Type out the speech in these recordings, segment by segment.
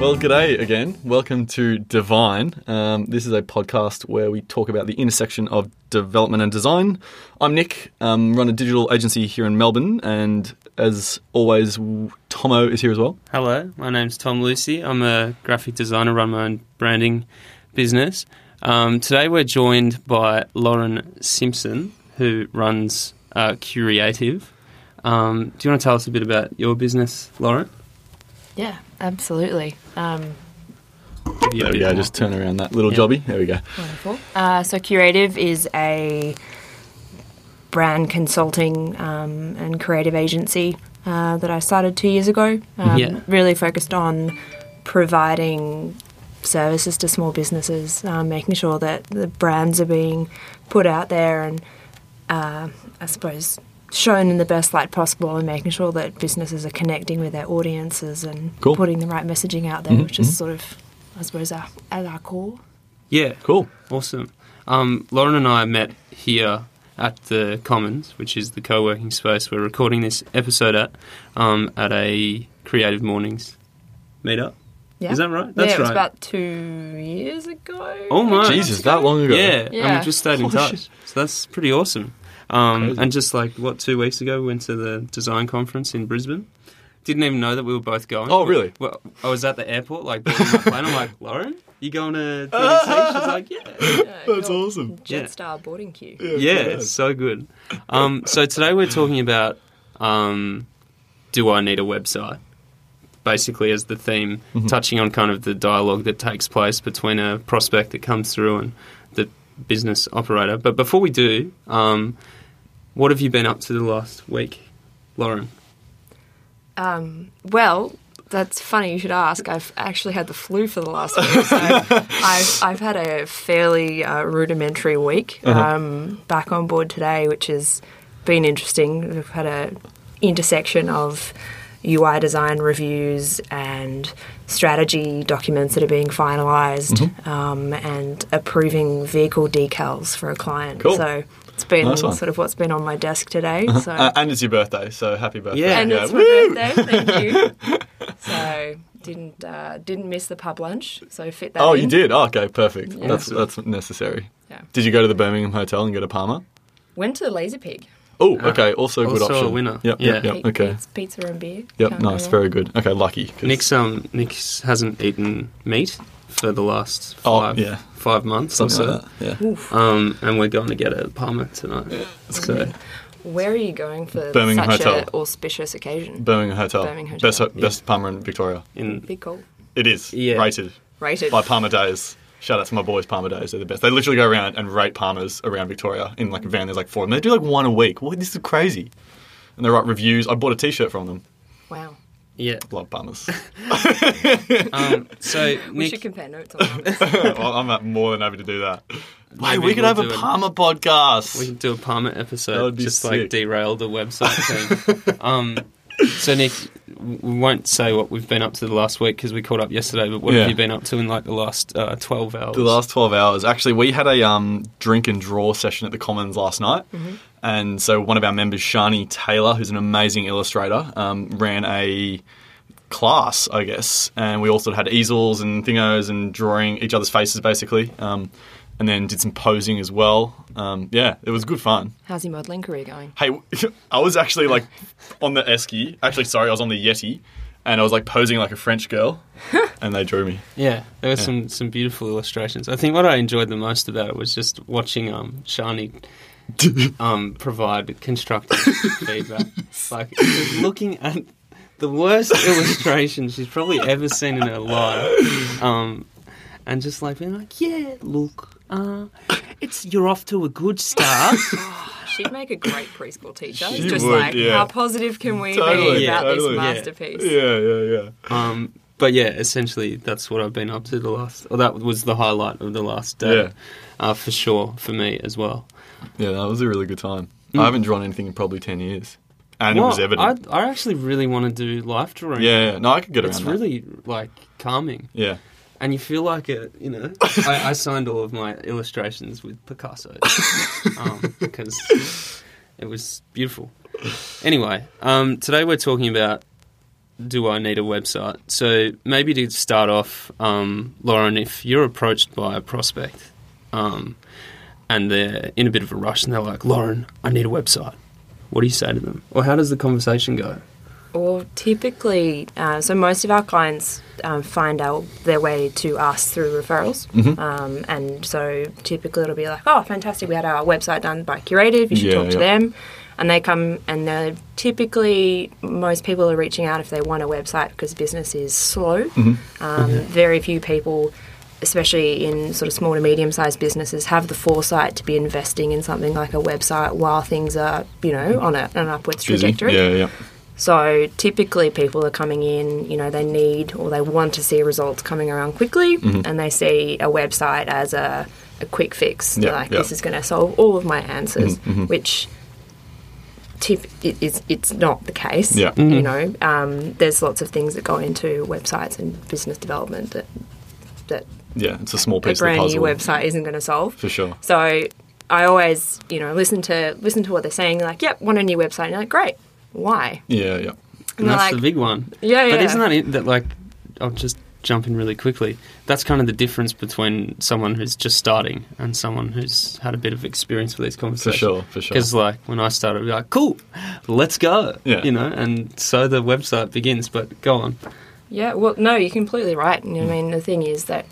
Well, g'day again. Welcome to Divine. Um, this is a podcast where we talk about the intersection of development and design. I'm Nick, um, run a digital agency here in Melbourne, and as always, Tomo is here as well. Hello, my name's Tom Lucy. I'm a graphic designer, run my own branding business. Um, today we're joined by Lauren Simpson, who runs uh, Curative. Um, do you want to tell us a bit about your business, Lauren? Yeah, absolutely. Um, Give There we go, more. just turn around that little Yeah. jobby. There we go. wonderful. Uh, so, Curative is a brand consulting um, and creative agency uh, that I started two years ago. Um, Yeah. Really focused on providing services to small businesses, um, making sure that the brands are being put out there and, uh, I suppose, shown in the best light possible and making sure that businesses are connecting with their audiences and Cool. putting the right messaging out there, Mhm, which is sort of, I suppose, our, at our core. Yeah, Cool. awesome. Um, Lauren and I met here at the Commons, which is the co-working space we're recording this episode at, um, at a Creative Mornings meetup. Yeah. Is that right? That's yeah, it was right. about two years ago. Oh my. Jesus, that long ago. Yeah, yeah. and we just stayed in touch. shit. So that's pretty awesome. Um, and just like what two weeks ago, we went to the design conference in Brisbane. Didn't even know that we were both going. Oh, really? Well, I was at the airport, like boarding my plane. I'm like, Lauren, you going to TDC? She's like, yeah. Yeah, That's your awesome. Yeah. Jetstar boarding queue. Yeah, it's so good. Um, so today we're talking about um, do I need a website? Basically, as the theme, Mhm. touching on kind of the dialogue that takes place between a prospect that comes through and the business operator. But before we do, um, what have you been up to the last week, Lauren? Um, well, that's funny you should ask. I've actually had the flu for the last week, so I've, I've had a fairly uh, rudimentary week. Uh-huh. Um, back on board today, which has been interesting. We've had a intersection of UI design reviews and strategy documents that are being finalized Mm-hmm. um, and approving vehicle decals for a client. Cool. So it's been Nice sort of what's been on my desk today. So Uh, and it's your birthday, so happy birthday. Yeah. and it's my Woo! birthday. Thank you. So didn't uh, didn't miss the pub lunch. So fit that. Oh, in. you did? Oh, okay, perfect. Yeah. That's that's necessary. Yeah. Did you go to the Birmingham Hotel and go to parma? Went to the Lazerpig. Oh, Ah, okay. Also a good also a winner. Yep, yep, Yeah. yep. Pe- Okay. pizza, pizza and beer. Yep, Can't nice. Very good. Okay, lucky. 'cause- Nick's um Nick hasn't eaten meat for the last Oh, five yeah. five months or Something so. like that. Yeah. Um, and we're going to get a parma tonight. So Where are you going for Birmingham such Hotel. a auspicious occasion? Birmingham Hotel. Birmingham Hotel. Best, best parma in Victoria. in Big call. It is. Yeah. Rated Rated. by Parma Daze. Shout out to my boys, Parma Daze. They're the best. They literally go around and rate parmas around Victoria in like a van. There's like four of them. They do like one a week. What? This is crazy. And they write reviews. I bought a t-shirt from them. Wow. Yeah. Blood parmas. Um, so We Nick, should compare notes on that. well, I'm more than happy to do that. Wait, Maybe we could we'll have a do it. parma podcast. we can do a parma That episode. would be just sick. like derail the website thing. um, so Nick, we won't say what we've been up to the last week because we caught up yesterday. But what Yeah. have you been up to in like the last uh, twelve hours? The last 12 hours. Actually, we had a um, drink and draw session at the Commons last night. And so one of our members, Shani Taylor, who's an amazing illustrator, um, ran a class, I guess. And we also had easels and thingos and drawing each other's faces, basically. Um, and then did some posing as well. Um, yeah, it was good fun. How's your modelling career going? Hey, I was actually like on the esky. Actually, sorry, I was on the Yeti. And I was like posing like a French girl. and they drew me. Yeah, there were Yeah. some some beautiful illustrations. I think what I enjoyed the most about it was just watching um Shani um provide constructive feedback. Like looking at the worst illustration she's probably ever seen in her life. Um and just like being like, Yeah, look, uh it's you're off to a good start. She'd make a great preschool teacher. She It's just would, like, yeah. how positive can we Totally, be about totally. this masterpiece? Yeah, yeah, yeah. um but yeah, essentially that's what I've been up to the last or that was the highlight of the last day. Yeah. Uh, for sure, for me as well. Yeah, that was a really good time. Mm. I haven't drawn anything in probably 10 years. And it was evident. I, I actually really want to do life drawing. yeah, yeah, no, I could get around it's that. really like calming, Yeah. and you feel like it. You know, I, I signed all of my illustrations with Picasso um, because it was beautiful. Anyway, um, today we're talking about do I need a website? So maybe to start off, um, Lauren, if you're approached by a prospect um, and they're in a bit of a rush and they're like, Lauren, I need a website. What do you say to them? Or how does the conversation go? Well, typically, uh, so most of our clients um, find out their way to us through referrals. Mm-hmm. Um, and so typically it'll be like, oh, fantastic, we had our website done by Curative, you should Yeah, talk to yeah. them. And they come and they're typically, most people are reaching out if they want a website because business is slow. Mm-hmm. Um, very few people, especially in sort of small to medium sized businesses, have the foresight to be investing in something like a website while things are, you know, on a, an upwards Busy. trajectory. Yeah, yeah. So typically, people are coming in, you know, they need or they want to see results coming around quickly, Mm-hmm. and they see a website as a, a quick fix. Yeah, like yeah. this is going to solve all of my answers, Mm-hmm, which tip it is it's not the case. Yeah. You know, um, there's lots of things that go into websites and business development that that Yeah, it's a small a piece of the brand puzzle. new website isn't going to solve. For sure. So I always, you know, listen to listen to what they're saying. Like, "Yep, want a new website." And you're like, "Great, why?" Yeah, yeah. And they're that's like- the big one. Yeah, yeah. But isn't that it, that like I'll just jump in really quickly. That's kind of the difference between someone who's just starting and someone who's had a bit of experience with these conversations. For sure, for sure. Because like when I started, I'd be like, "Cool, let's go," Yeah. you know, and so the website begins. But go on. Yeah, well, no, you're completely right. You. I hmm. mean, the thing is that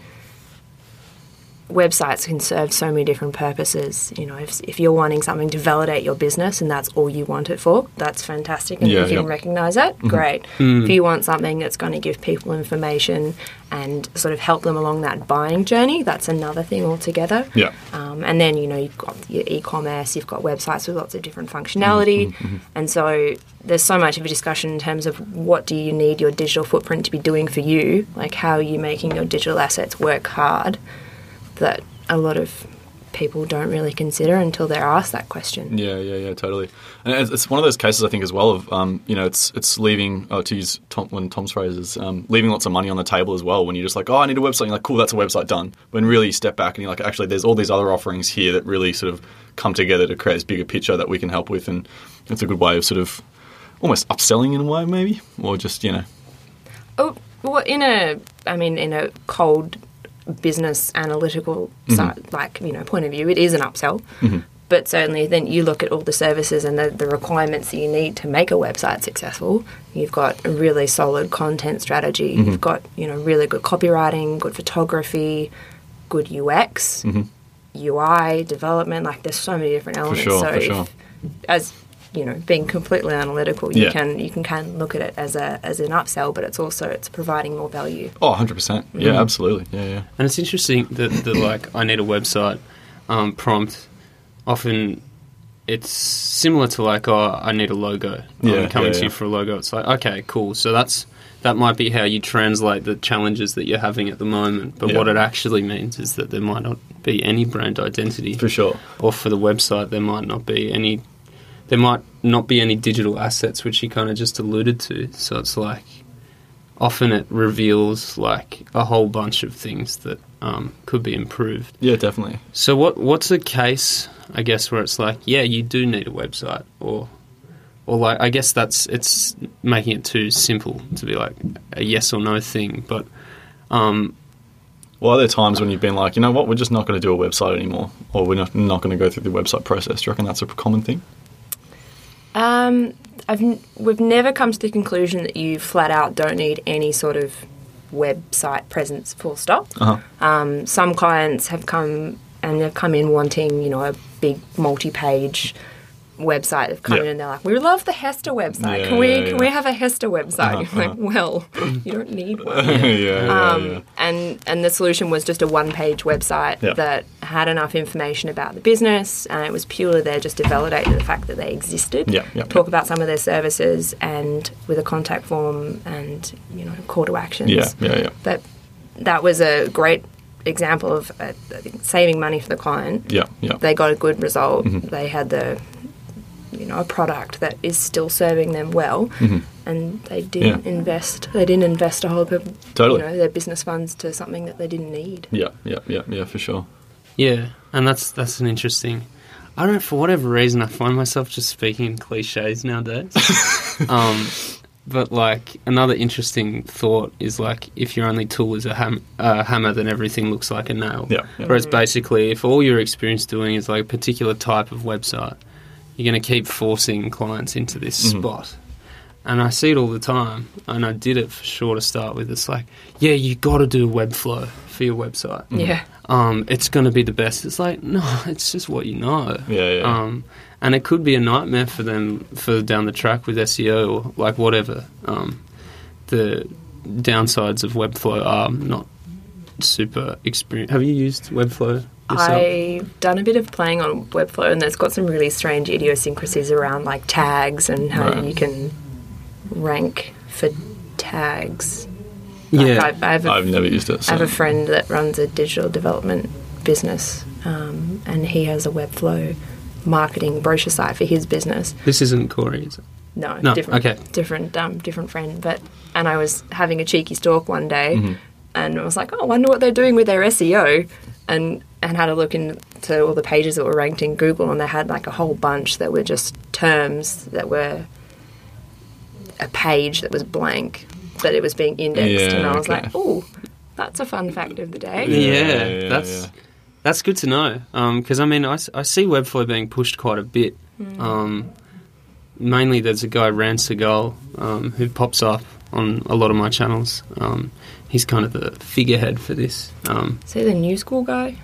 websites can serve so many different purposes. You know, if, if you're wanting something to validate your business and that's all you want it for, that's fantastic. And Yeah, if you yeah. can recognize that, great. If you want something that's going to give people information and sort of help them along that buying journey, that's another thing altogether. Yeah. Um, and then, you know, you've got your e-commerce, you've got websites with lots of different functionality. Mm-hmm, And so there's so much of a discussion in terms of what do you need your digital footprint to be doing for you? Like how are you making your digital assets work hard that a lot of people don't really consider until they're asked that question. Yeah, yeah, yeah, totally. And it's, one of those cases I think as well of um, you know it's it's leaving oh, to use Tom, of Tom's phrases um, leaving lots of money on the table as well. When you're just like oh I need a website, you're like cool that's a website done. When really you step back and you're like actually there's all these other offerings here that really sort of come together to create this bigger picture that we can help with, and it's a good way of sort of almost upselling in a way maybe, or just you know Oh, well, in a, I mean, in a cold business analytical mm-hmm. side, like you know point of view, it is an upsell. Mm-hmm. But certainly, then you look at all the services and the, the requirements that you need to make a website successful. You've got a really solid content strategy. You've mm-hmm. got you know really good copywriting, good photography, good UX, UI development. Like there's so many different elements. sure, so if, sure. as you know, being completely analytical, you Yeah. can you can kind of look at it as a as an upsell, but it's also it's providing more value. oh 100 percent yeah absolutely yeah yeah And it's interesting that the like I need a website um, prompt. Often, it's similar to like oh I need a logo. Yeah, coming yeah, to you for a logo. It's like okay, cool. So that's that might be how you translate the challenges that you're having at the moment. But Yeah. what it actually means is that there might not be any brand identity, for sure or for the website there might not be any. There might not be any digital assets, which you kind of just alluded to. So it's like often it reveals like a whole bunch of things that um, could be improved. yeah definitely So what what's a case I guess where it's like yeah you do need a website or or like I guess that's it's making it too simple to be like a yes or no thing but um, Well, are there times when you've been like, you know what, we're just not going to do a website anymore, or we're not, not going to go through the website process? Do you reckon that's a common thing? Um, I've n- we've never come to the conclusion that you flat out don't need any sort of website presence. Full stop. Uh-huh. Um, some clients have come and they've come in wanting, you know, a big multi-page website. They've come Yeah. in and they're like, "We love the Hester website. Yeah, can we yeah, can we have a Hester website?" Uh-huh, You're like, "Well, you don't need one." Um, and and the solution was just a one page website that had enough information about the business and it was purely there just to validate the fact that they existed Yeah, yeah, talk about some of their services and with a contact form and you know call to actions Yeah, yeah, yeah. but that was a great example of uh, saving money for the client Yeah, yeah. they got a good result Mm-hmm. they had the you know a product that is still serving them well and they didn't Yeah. invest they didn't invest a whole heap of Totally. you know their business funds to something that they didn't need Yeah, yeah, yeah, yeah, for sure. yeah and that's that's an interesting I don't know for whatever reason I find myself just speaking in cliches nowadays um, but like another interesting thought is like if your only tool is a ham- uh, hammer, then everything looks like a nail. Yeah, yeah. Whereas basically, if all you're experienced doing is like a particular type of website, you're going to keep forcing clients into this Mhm. spot. And I see it all the time, and I did it for sure to start with. It's like, yeah, you got to do Webflow for your website. Yeah. Um, it's going to be the best. It's like, no, it's just what you know. Yeah, yeah. Um, and it could be a nightmare for them further down the track with SEO or like whatever. Um, the downsides of Webflow are not super experienced. Have you used Webflow yourself? I've done a bit of playing on Webflow, and it's got some really strange idiosyncrasies around like tags and how Right. you can rank for tags. Like, yeah. I, I have a I've never used it. I have a friend that runs a digital development business, um, and he has a Webflow marketing brochure site for his business. this isn't Corey, is it? No, No, different, okay. different, um, different friend. But and I was having a cheeky stalk one day, Mm-hmm. and I was like, oh, I wonder what they're doing with their SEO, and and had a look into all the pages that were ranked in Google, and they had like a whole bunch that were just terms that were a page that was blank, but it was being indexed, Yeah, and I was okay. like, oh, that's a fun fact of the day. Yeah, Yeah, yeah, that's yeah. that's good to know. Because I mean, I, I see Webflow being pushed quite a bit. Um, mainly, there's a guy Ran Segall um, who pops up on a lot of my channels. Um, he's kind of the figurehead for this. Um, So the new school guy,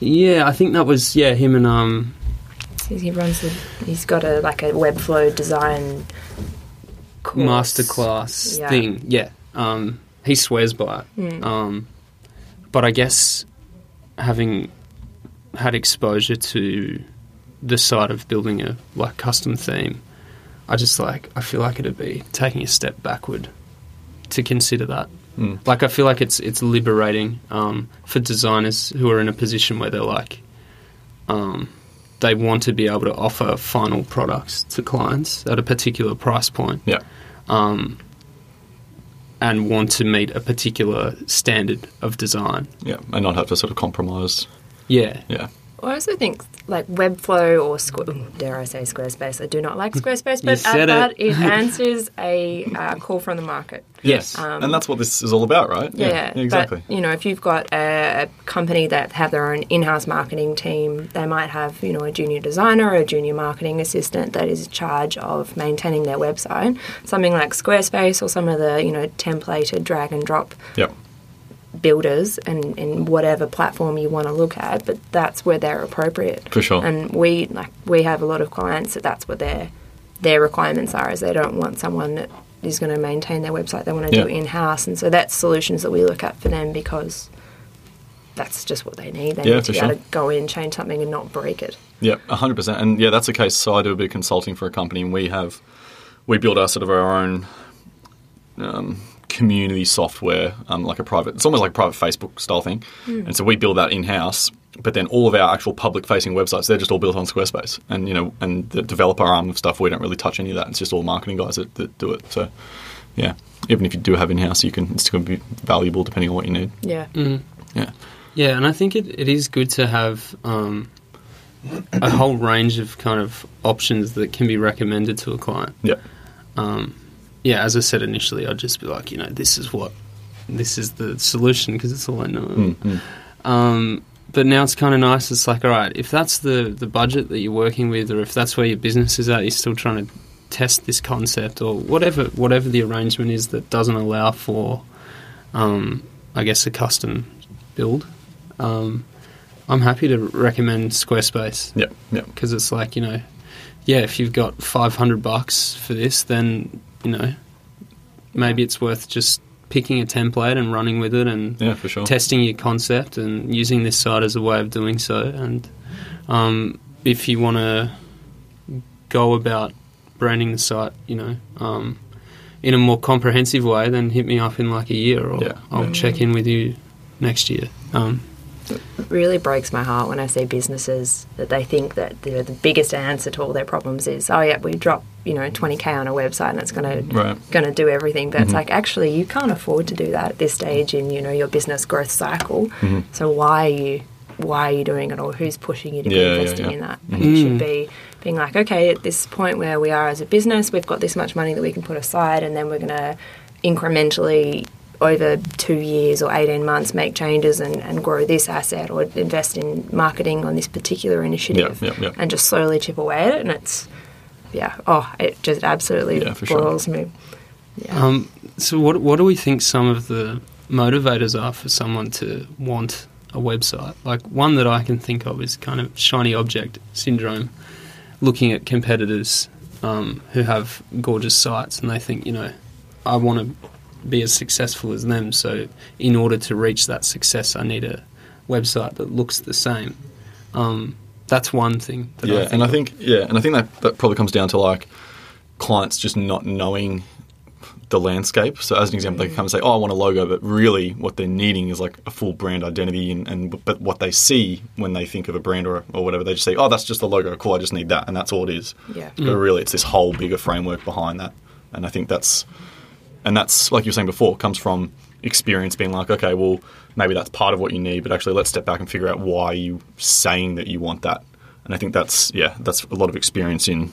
yeah, I think that was yeah him and um, he runs the, he's got a like a Webflow design course. masterclass Yeah. thing. Yeah, um, he swears by it. Um, but I guess having had exposure to the side of building a like custom theme, I just like I feel like it'd be taking a step backward to consider that. Mm. Like I feel like it's it's liberating um, for designers who are in a position where they're like, um, they want to be able to offer final products to clients at a particular price point, Yeah. um, and want to meet a particular standard of design. Yeah. And not have to sort of compromise. Yeah, Yeah. I also think like Webflow or Squ- dare I say Squarespace. I do not like Squarespace, but said at it. that it answers a uh, call from the market. Yes. Um, and that's what this is all about, right? Yeah, exactly. But, you know, if you've got a, a company that have their own in-house marketing team, they might have you know a junior designer or a junior marketing assistant that is in charge of maintaining their website. Something like Squarespace or some of the you know templated drag and drop Yep. Builders and in whatever platform you want to look at, but that's where they're appropriate. For sure. And we like we have a lot of clients that that's what their their requirements are is they don't want someone that is going to maintain their website. They want to do it in house, and so that's solutions that we look at for them because that's just what they need. They Yeah, need to be able to go in, change something, and not break it. Yeah, hundred percent. And yeah, that's the case. So I do a bit of consulting for a company, and we have we build our sort of our own um, community software, um, like a private. It's almost like a private Facebook style thing. And so we build that in house. But then all of our actual public facing websites, they're just all built on Squarespace. And you know, and the developer arm of stuff, we don't really touch any of that. It's just all marketing guys that, that do it. So yeah, even if you do have in house, you can it's going to be valuable depending on what you need. Yeah. Yeah. Yeah, and I think it, it is good to have um, a whole range of kind of options that can be recommended to a client. Yeah. Um, yeah, as I said initially, I'd just be like, you know, this is what, this is the solution because it's all I know. Mm, mm. Um, but now it's kind of nice. It's like, all right, if that's the the budget that you're working with, or if that's where your business is at, you're still trying to test this concept, or whatever whatever the arrangement is that doesn't allow for, um, I guess, a custom build. Um, I'm happy to recommend Squarespace Yeah. Yeah. because it's like you know, yeah, if you've got 500 bucks for this, then you know, maybe it's worth just picking a template and running with it and Yeah, for sure. testing your concept and using this site as a way of doing so. And um, if you want to go about branding the site, you know, um, in a more comprehensive way, then hit me up in like a year, or Yeah. I'll Yeah. check in with you next year. Um, really breaks my heart when I see businesses that they think that the, the biggest answer to all their problems is, oh yeah, we drop you know 20k on a website and it's going to going to do everything. But it's Mhm. like actually you can't afford to do that at this stage in you know your business growth cycle. Mhm. So why are you why are you doing it or who's pushing you to be Yeah, yeah, investing yeah. in that? And you should be being like, okay, at this point where we are as a business, we've got this much money that we can put aside, and then we're going to incrementally over two years or 18 months make changes and, and grow this asset or invest in marketing on this particular initiative Yeah, yeah, yeah. and just slowly chip away at it and it's yeah oh it just absolutely Yeah, for sure. boils me yeah Um, so, what what do we think some of the motivators are for someone to want a website? Like one that I can think of is kind of shiny object syndrome, looking at competitors um, who have gorgeous sites, and they think, you know, I want to be as successful as them. So, in order to reach that success, I need a website that looks the same. Um, that's one thing. That yeah, I think and I of. think yeah, and I think that that probably comes down to like clients just not knowing the landscape. So as an example, they come and say, "Oh, I want a logo," but really, what they're needing is like a full brand identity, and, and but what they see when they think of a brand or or whatever, they just say, "Oh, that's just the logo. Cool, I just need that," and that's all it is. Yeah. But really, it's this whole bigger framework behind that, and I think that's and that's like you were saying before comes from experience being like okay well maybe that's part of what you need but actually let's step back and figure out why you saying that you want that and i think that's yeah that's a lot of experience in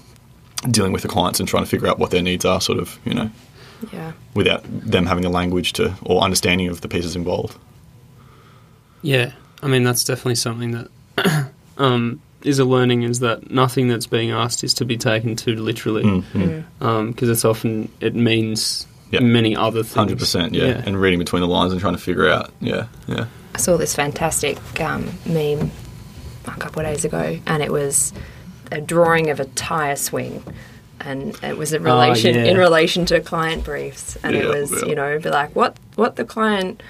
dealing with the clients and trying to figure out what their needs are sort of you know yeah without them having the language to or understanding of the pieces involved Yeah, I mean that's definitely something that um, is a learning. Is that nothing that's being asked is to be taken too literally, Mm, Mm. mm. because it's often it means Yeah. many other things. 100% yeah. and reading between the lines and trying to figure out yeah yeah I saw this fantastic um, meme a couple of days ago, and it was a drawing of a tire swing, and it was a relation Oh, yeah. in relation to client briefs, and it was yeah. you know be like what what the client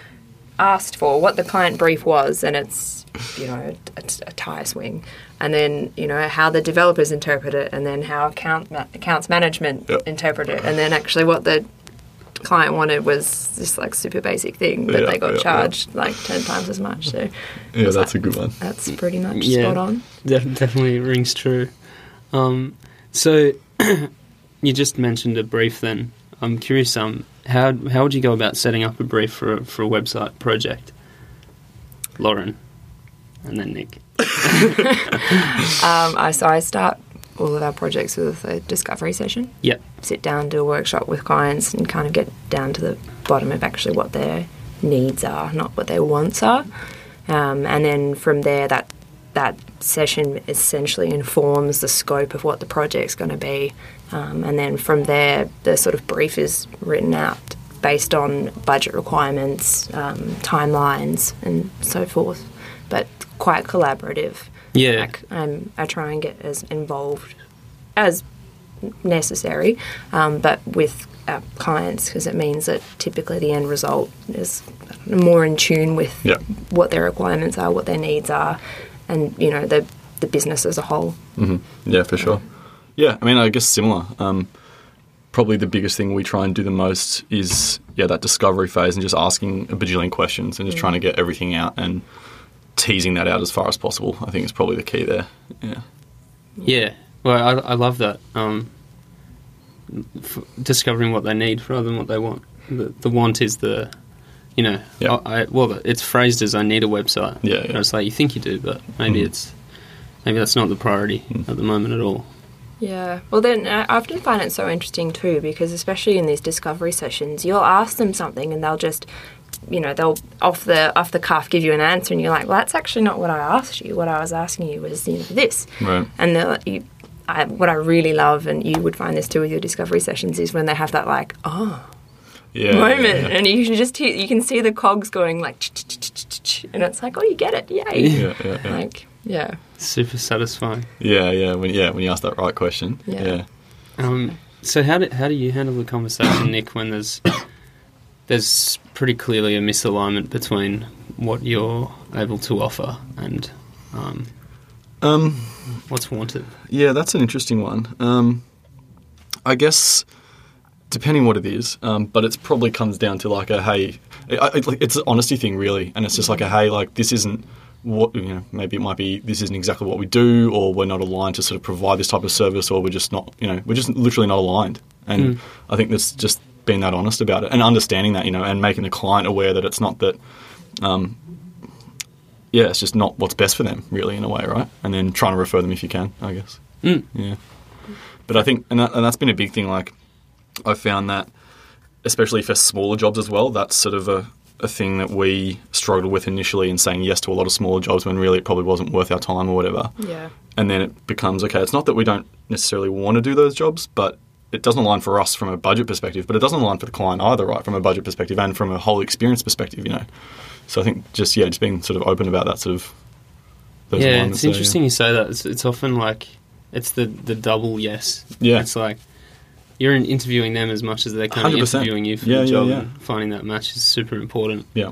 asked for, what the client brief was, and it's you know a, a tire swing, and then you know how the developers interpret it, and then how account ma- accounts management Yep. interpret it, and then actually what the client wanted was this like super basic thing, but Yeah, they got yeah, yeah. charged like ten times as much. So yeah that's a good one that's pretty much Yeah. spot on. Def- definitely rings true. Um, so you just mentioned a brief. Then I'm curious. Um, how how would you go about setting up a brief for a, for a website project, Lauren, and then Nick? Um, I, so I start all of our projects with a discovery session. Yep. Sit down, do a workshop with clients, and kind of get down to the bottom of actually what their needs are, not what their wants are. Um, and then from there, that that session essentially informs the scope of what the project's going to be. Um, and then from there, the sort of brief is written out based on budget requirements, um, timelines, and so forth. But quite collaborative. Yeah. Like, um, I try and get as involved as necessary, um, but with our clients because it means that typically the end result is more in tune with Yeah. what their requirements are, what their needs are, and you know the the business as a whole. hmm Yeah, for sure. Yeah, I mean, I guess similar. Um, probably the biggest thing we try and do the most is yeah that discovery phase and just asking a bajillion questions and just trying to get everything out and teasing that out as far as possible. I think is probably the key there. Yeah. Yeah, well, I, I love that. Um, f- discovering what they need rather than what they want. The, the want is the, you know, Yeah. I, I, well, it's phrased as I need a website. Yeah, And yeah. it's like you think you do, but maybe Mhm. it's maybe that's not the priority Mm. at the moment at all. Yeah. Well, then uh, I often find it so interesting too because especially in these discovery sessions, you'll ask them something and they'll just, you know, they'll off the off the cuff give you an answer and you're like, well, that's actually not what I asked you. What I was asking you was you know this. Right. And the, you, I, what I really love, and you would find this too with your discovery sessions, is when they have that like oh Yeah. moment, Yeah. and you can just hear, you can see the cogs going like, and it's like oh you get it, yay! Yeah, yeah, yeah. Like yeah, Super satisfying. yeah, yeah. When yeah, when you ask that right question. Yeah. Yeah. Um, so how do how do you handle the conversation, Nick, when there's there's pretty clearly a misalignment between what you're able to offer and um, Um, what's wanted? Yeah, that's an interesting one. Um, I guess depending what it is, um, but it's probably comes down to like a hey, I, I, like, it's an honesty thing really, and it's just like a hey, like this isn't what you know. Maybe it might be this isn't exactly what we do, or we're not aligned to sort of provide this type of service, or we're just not, you know, we're just literally not aligned. And Mm. I think that's just being that honest about it and understanding that, you know, and making the client aware that it's not that. Um, yeah, it's just not what's best for them, really, in a way, right? And then trying to refer them if you can, I guess. Mm. Yeah. But I think, and, that, and that's been a big thing. Like, I found that, especially for smaller jobs as well, that's sort of a, a thing that we struggled with initially in saying yes to a lot of smaller jobs when really it probably wasn't worth our time or whatever. Yeah. And then it becomes okay, it's not that we don't necessarily want to do those jobs, but it doesn't align for us from a budget perspective, but it doesn't align for the client either, right? From a budget perspective and from a whole experience perspective, you know. So I think just, yeah, just being sort of open about that sort of. Those yeah, it's there, interesting you say that. It's, it's often like it's the the double yes. Yeah. it's like you're in- interviewing them as much as they're kind of 100%. interviewing you for Yeah, the yeah, job. yeah. And finding that match is super important Yeah.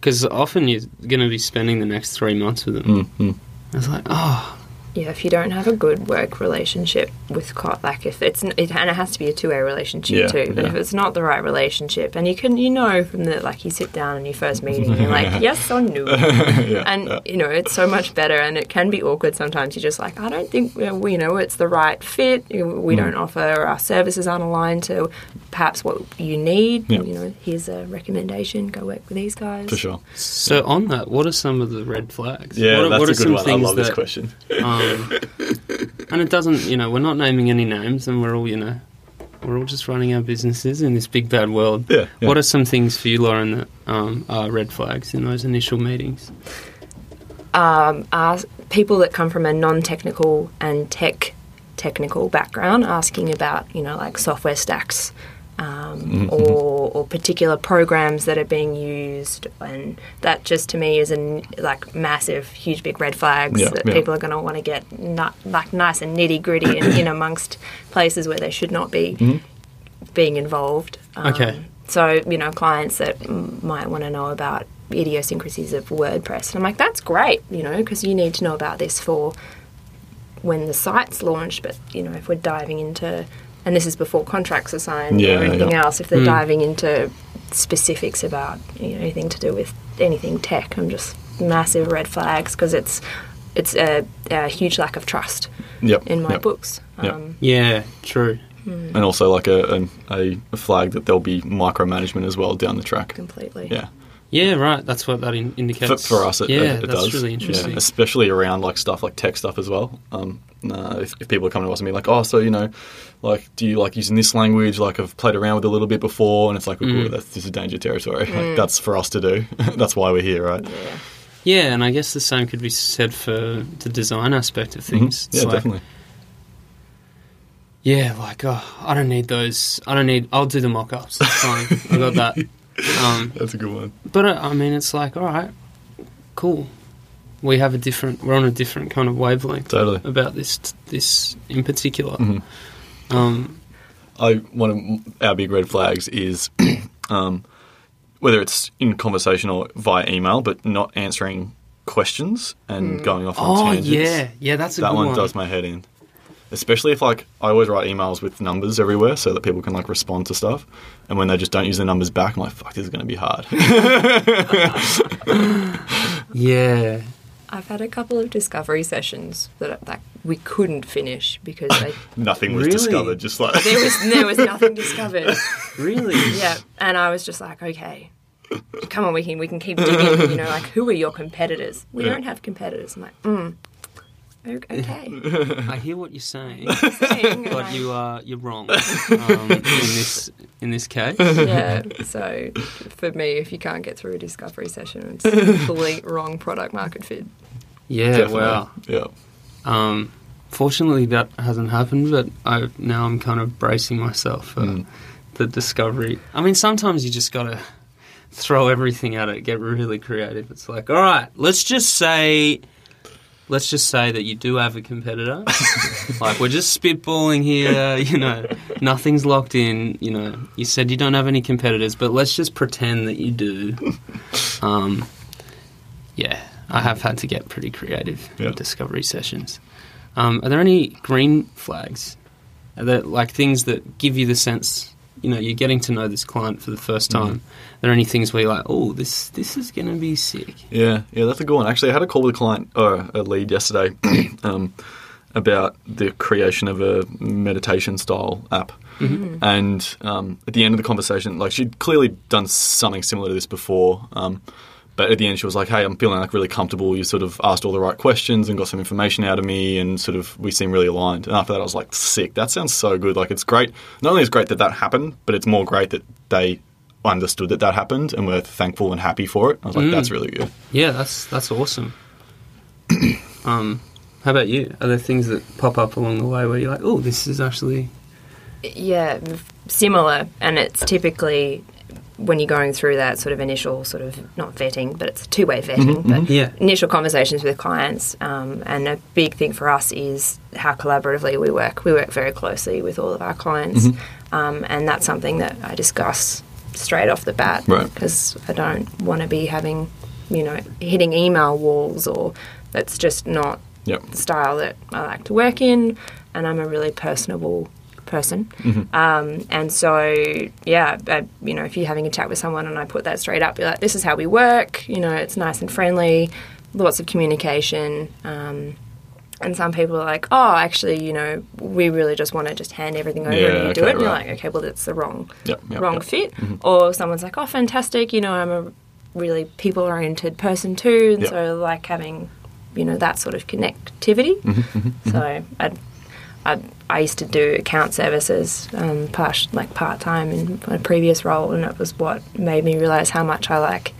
because often you're going to be spending the next three months with them. Mm, mm. It's like, oh, Yeah, if you don't have a good work relationship with co- like if it's n- it, and it has to be a two way relationship Yeah, too. But yeah. if it's not the right relationship, and you can you know from the like you sit down in your first meeting, you're like yes or no, yeah, and yeah. you know it's so much better. And it can be awkward sometimes. You're just like I don't think uh, we you know it's the right fit. We Mm. don't offer our services aren't aligned to perhaps what you need. Yeah. You know, here's a recommendation. Go work with these guys. for sure. so on that, what are some of the red flags? Yeah, what are, that's what a good some one. I things love this question. Um, and it doesn't, you know, we're not naming any names, and we're all, you know, we're all just running our businesses in this big bad world. Yeah, yeah. What are some things for you, Lauren, that um, are red flags in those initial meetings? um, ask people that come from a non-technical and tech technical background asking about you know like software stacks um, Mm-hmm, or, or particular programs that are being used and that just to me is an like massive huge big red flags Yeah, that yeah. people are going to want to get not, like nice and nitty gritty and in amongst places where they should not be Mm-hmm. being involved um, Okay. so you know clients that m- might want to know about idiosyncrasies of WordPress. And I'm like, that's great, you know, because you need to know about this for when the site's launched. But you know, if we're diving into, and this is before contracts are signed Yeah, or anything yeah. else, if they're Mm. diving into specifics about you know anything to do with anything tech, I'm just massive red flags because it's it's a, a huge lack of trust Yep. in my yep. books. Yep. Um, Yeah, true. And also like a, a, a flag that there'll be micromanagement as well down the track. completely. Yeah. Yeah, right. That's what that in- For, indicates. for us, it, yeah, it, it that's does. really interesting. Yeah, especially around like stuff like tech stuff as well. Um, uh, if, if people are coming to us and be like, "Oh, so you know, like, do you like using this language? Like, I've played around with it a little bit before," and it's like, Mm. That's this is danger territory. Like, that's for us to do. that's why we're here, right?" Yeah. Yeah, and I guess the same could be said for the design aspect of things. Mhm. Yeah, like, definitely. Yeah, like oh, I don't need those. I don't need. I'll do the mock-ups. It's fine. I got that. Um, That's a good one. but uh, I mean, it's like all right, cool. We have a different. We're on a different kind of wavelength Totally. about this. This in particular. Mhm. Um, I one of our big red flags is um, whether it's in conversation or via email, but not answering questions and going off on oh tangents. yeah, yeah. That's a that good one, one. does my head in. Especially if like I always write emails with numbers everywhere so that people can like respond to stuff, and when they just don't use the numbers back, I'm like, fuck, this is going to be hard. Yeah. I've had a couple of discovery sessions that that we couldn't finish because they, Nothing was Really? discovered. Just like there was there was nothing discovered. Really? Yeah, and I was just like, okay, come on, we can we can keep digging. You know, like who are your competitors? We Yeah. don't have competitors. I'm like, mm, o- okay. I hear what you're saying, Saying, but you are you're wrong um, in this in this case. yeah. So for me, if you can't get through a discovery session, it's complete wrong product market fit. Yeah. Definitely. Wow. Yeah. Um, fortunately, that hasn't happened, but I now I'm kind of bracing myself for Mm. the discovery. I mean, sometimes you just gotta throw everything at it, get really creative. It's like, all right, let's just say. Let's just say that you do have a competitor. like we're just spitballing here, you know, nothing's locked in. You know, you said you don't have any competitors, but let's just pretend that you do. Um, yeah, I have had to get pretty creative Yeah. in discovery sessions. Um, are there any green flags? Are there like things that give you the sense, you know, you're getting to know this client for the first time? Are there any things where you're like, oh, this this is going to be sick? Yeah, yeah, that's a good one. Actually, I had a call with a client or a lead yesterday um, about the creation of a meditation style app. And um, at the end of the conversation, like she'd clearly done something similar to this before, um, But at the end, she was like, "Hey, I'm feeling like really comfortable. You sort of asked all the right questions and got some information out of me, and sort of we seem really aligned." And after that, I was like, "Sick! That sounds so good. Like it's great. Not only is it great that that happened, but it's more great that they understood that that happened and were thankful and happy for it." I was like, Mm. "That's really good." Yeah, that's that's awesome. um, how about you? Are there things that pop up along the way where you're like, oh, this is actually Yeah, similar, and it's typically when you're going through that sort of initial sort of not vetting, but it's two way vetting, but Yeah. initial conversations with clients. Um, and a big thing for us is how collaboratively we work. We work very closely with all of our clients, um, and that's something that I discuss straight off the bat Right. because I don't want to be having, you know, hitting email walls or that's just not Yep. the style that I like to work in, and I'm a really personable person. Um, and so, yeah, I, you know, if you're having a chat with someone and I put that straight up, you're like, this is how we work, you know, it's nice and friendly, lots of communication. Um, and some people are like, oh, actually, you know, we really just want to just hand everything over Yeah, and you do okay, it. And you're like, okay, well, that's the wrong, Yep, yep, wrong yep. fit. Or someone's like, oh, fantastic, you know, I'm a really people oriented person too. And so I like having, you know, that sort of connectivity. Mm-hmm, So I, I, I used to do account services, um, part, like part time in my previous role, and it was what made me realize how much I like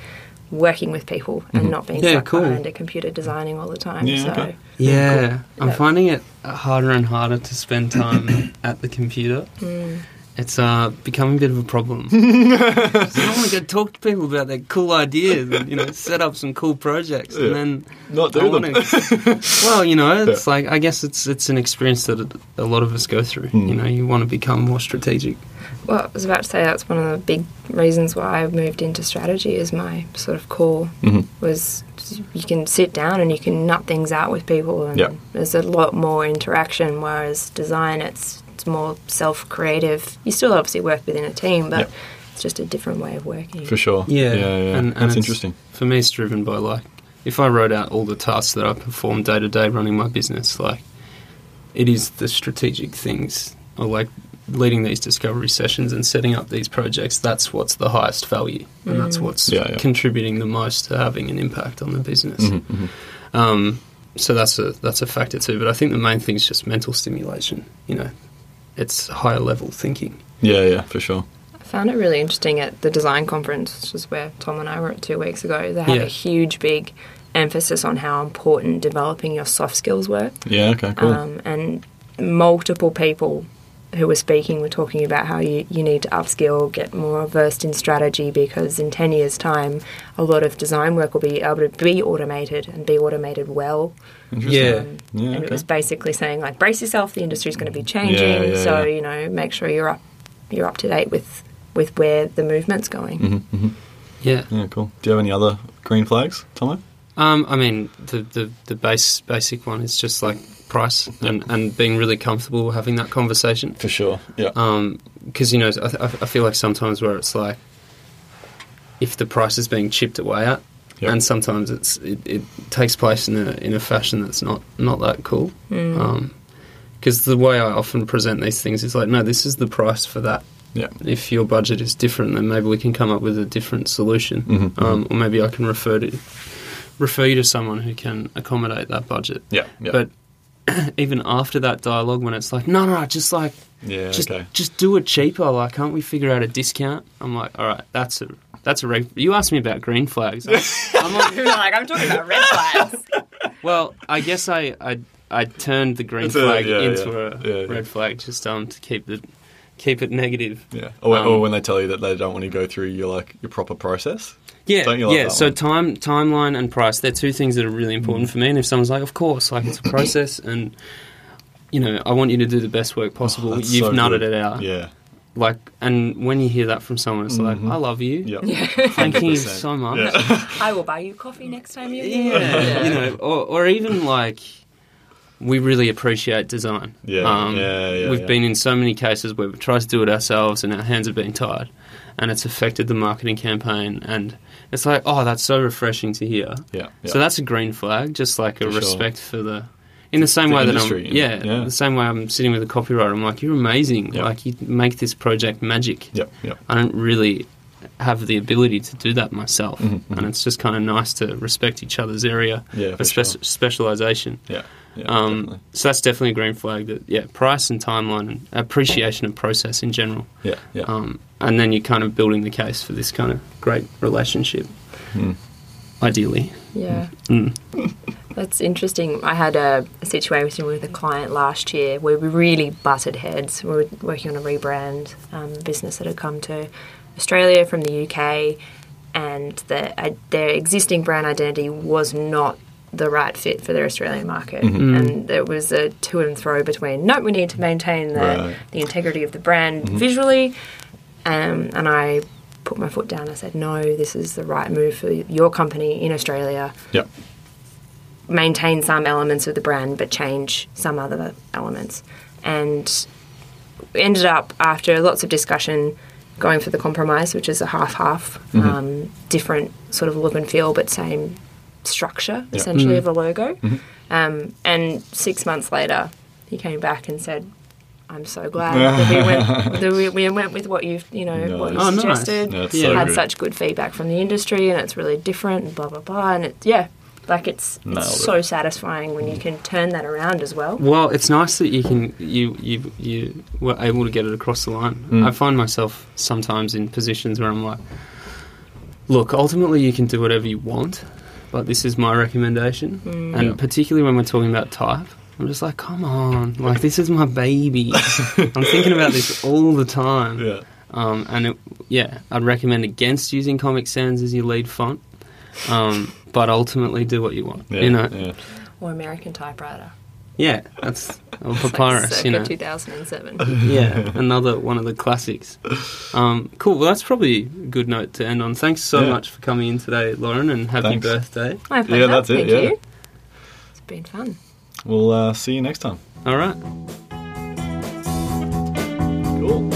working with people and not being Yeah, stuck cool. behind a computer designing all the time. Yeah, so okay. Yeah, I'm Yeah. finding it harder and harder to spend time at the computer. Mm. It's uh, becoming a bit of a problem. 'Cause I don't want to go talk to people about their cool ideas and you know set up some cool projects, Yeah. and then Not do them. wanna- well, you know, it's like I guess it's it's an experience that a lot of us go through. Hmm. You know, you want to become more strategic. Well, I was about to say that's one of the big reasons why I moved into strategy is my sort of core Mhm. was you can sit down and you can nut things out with people and Yeah. there's a lot more interaction whereas design it's it's more self-creative. You still obviously work within a team but Yeah. it's just a different way of working. For sure. Yeah, yeah, yeah. And, and That's it's- interesting. For me, it's driven by like if I wrote out all the tasks that I perform day to day running my business, like it is the strategic things or like leading these discovery sessions and setting up these projects. That's what's the highest value, and that's what's Yeah, yeah. contributing the most to having an impact on the business. Mhm, mhm. Um, so that's a that's a factor too. But I think the main thing is just mental stimulation. You know, it's higher level thinking. Yeah, yeah, for sure. I found it really interesting at the design conference, which is where Tom and I were at two weeks ago. They had Yeah. a huge, big emphasis on how important developing your soft skills were. Yeah, okay, cool. Um, and multiple people who were speaking were talking about how you, you need to upskill, get more versed in strategy because in 10 years' time, a lot of design work will be able to be automated and be automated well. Yeah. Um, Yeah, and okay. it was basically saying, like, brace yourself, the industry's going to be changing. Yeah, yeah, so, yeah. you know, make sure you're up, you're up to date with, with where the movement's going. Mhm, mhm. Yeah. Yeah, cool. Do you have any other green flags, Tomo? Um, I mean, the, the, the base basic one is just like price and, and being really comfortable having that conversation. For sure. Yeah. Because, you know, I, I I feel like sometimes where it's like, if the price is being chipped away at, Yep. and sometimes it's it, it takes place in a in a fashion that's not not that cool. Because the way I often present these things is like, no, this is the price for that. yeah. If your budget is different, then maybe we can come up with a different solution, Mhm, um, or maybe I can refer to refer you to someone who can accommodate that budget. Yeah. Yeah. But even after that dialogue, when it's like, no, no, just like, yeah, just okay. just do it cheaper. Like, can't we figure out a discount? I'm like, all right, that's a that's a reg. You asked me about green flags. I'm like, You're like, I'm talking about red flags. well, I guess I I, I turned the green It's a- flag yeah, into yeah. a Yeah, yeah. red flag just um to keep it keep it negative. Yeah. Or, Um, or when they tell you that they don't want to go through your like your proper process. Yeah, Don't you like yeah. that so one? time, timeline, and price. They're two things that are really important for me. And if someone's like, "Of course, like it's a process," and you know, I want you to do the best work possible. Oh, You've so nutted good. it out. Yeah. Like, and when you hear that from someone, it's like, Mhm. "I love you. Yeah. Thank you so much." Yeah. I will buy you coffee next time you're here. Yeah, you know, or, or even like we really appreciate design. Yeah, um, yeah, yeah, We've yeah. been in so many cases where we've tried to do it ourselves and our hands have been tied, and it's affected the marketing campaign. And it's like, oh, that's so refreshing to hear. Yeah. yeah. So that's a green flag, just like a For sure. respect for the. In the same The way that I'm, yeah, yeah. the same way I'm sitting with a copywriter, I'm like, you're amazing. Yeah. Like you make this project magic. Yep. Yep. I don't really have the ability to do that myself, and it's just kind of nice to respect each other's area Mm-hmm, Yeah, for spe- sure. specialization. Yeah. Yeah. Um, so that's definitely a green flag. That yeah, price and timeline and appreciation of process in general. Yeah. Yeah. Um, and then you're kind of building the case for this kind of great relationship. Mm. Ideally, Yeah. Mm. That's interesting. I had a, a situation with a client last year where we really butted heads. We were working on a rebrand um, business that had come to Australia from the UK, and the, uh, their existing brand identity was not the right fit for their Australian market. And there was a to and fro between, no, we need to maintain the, Right. the integrity of the brand visually. Um, and I put my foot down. I said, no, this is the right move for your company in Australia yeah. maintain some elements of the brand but change some other elements. And we ended up, after lots of discussion, going for the compromise, which is a half half, um, different sort of look and feel, but same structure essentially of a logo. Um, and six months later, he came back and said, I'm so glad that we went, that we, we went with what you've, you know, what you Oh, suggested. That's Yeah. so had good. such good feedback from the industry, and it's really different, and blah blah blah. And it, yeah, like it's Nailed it's it. so satisfying when you can turn that around as well. Well, it's nice that you can you you you were able to get it across the line. Mm. I find myself sometimes in positions where I'm like, look, ultimately you can do whatever you want, but this is my recommendation, and Yeah. particularly when we're talking about type. I'm just like, come on, like this is my baby. I'm thinking about this all the time. Yeah. Um, and it, yeah, I'd recommend against using Comic Sans as your lead font, um, but ultimately do what you want. Yeah. You know, Yeah. Or American typewriter. Yeah, that's or It's like papyrus. you know, 2007. yeah, another one of the classics. Um, cool. Well, that's probably a good note to end on. Thanks so Yeah. much for coming in today, Lauren, and happy Thanks. birthday. My pleasure. that's it, Thank yeah. you. It's been fun. We'll uh, see you next time. All right. Cool.